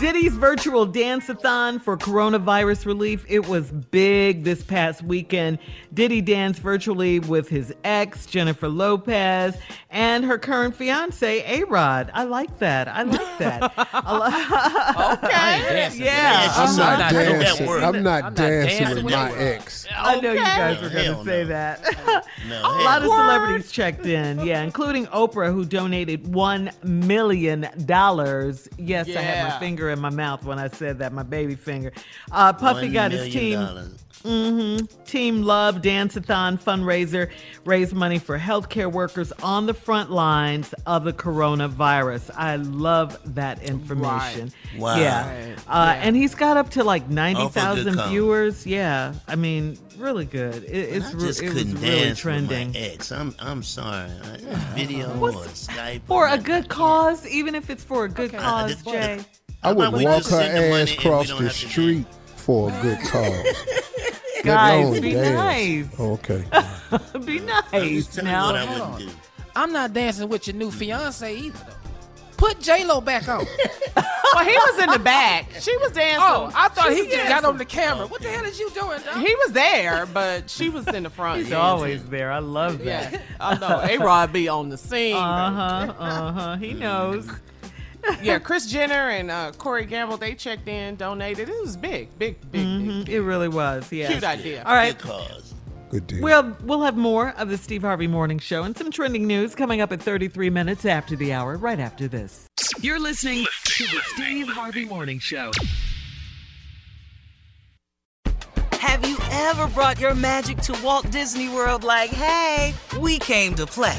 Diddy's virtual dance-a-thon for coronavirus relief. It was big this past weekend. Diddy danced virtually with his ex, Jennifer Lopez, and her current fiance, A-Rod. I like that. I like that. okay. Yeah. I'm not Uh-huh. dancing. I'm not I'm not dancing dancing with my with ex. I know you guys were going Hell to say no. that. No, A lot of no. celebrities checked in, yeah, including Oprah, who donated $1 million. Yes, I had my Yeah. Finger in my mouth when I said that, my baby finger. Uh, Puffy One got his team. dollars. hmm Team Love Dance-a-thon fundraiser raised money for healthcare workers on the front lines of the coronavirus. I love that information. Right. Wow. Yeah. Right. Uh, And he's got up to like 90,000 cause. viewers. Yeah. I mean, really good. It, it's I re- just it was couldn't really dance trending. with my ex. I'm I'm sorry. I- Video or Skype For a good cause, even if it's for a good Uh, cause, the- Jay. I would walk her send the money ass across the have to street for a good cause. Guys, be dance. nice. Okay. Be nice just telling you what now. I wouldn't wouldn't do. I'm not dancing with your new fiance either. Though. Put J Lo back on. Well, he was in the back. She was dancing. oh, I thought She he was just got on the camera. What the hell is you doing? Dog? He was there, but she was in the front. He's dancing. always there. I love that. Yeah, I know. A Rod be on the scene. Uh huh. Uh huh. He knows. yeah, Kris Jenner and uh, Corey Gamble they checked in, donated. It was big, big, big, big, big. It really was. Yeah. Cute idea. All right. Good cause. Good deal. Well, we'll have more of the Steve Harvey Morning Show and some trending news coming up at 33 minutes after the hour, right after this. You're listening to the Steve Harvey Morning Show. Have you ever brought your magic to Walt Disney World like, hey, we came to play?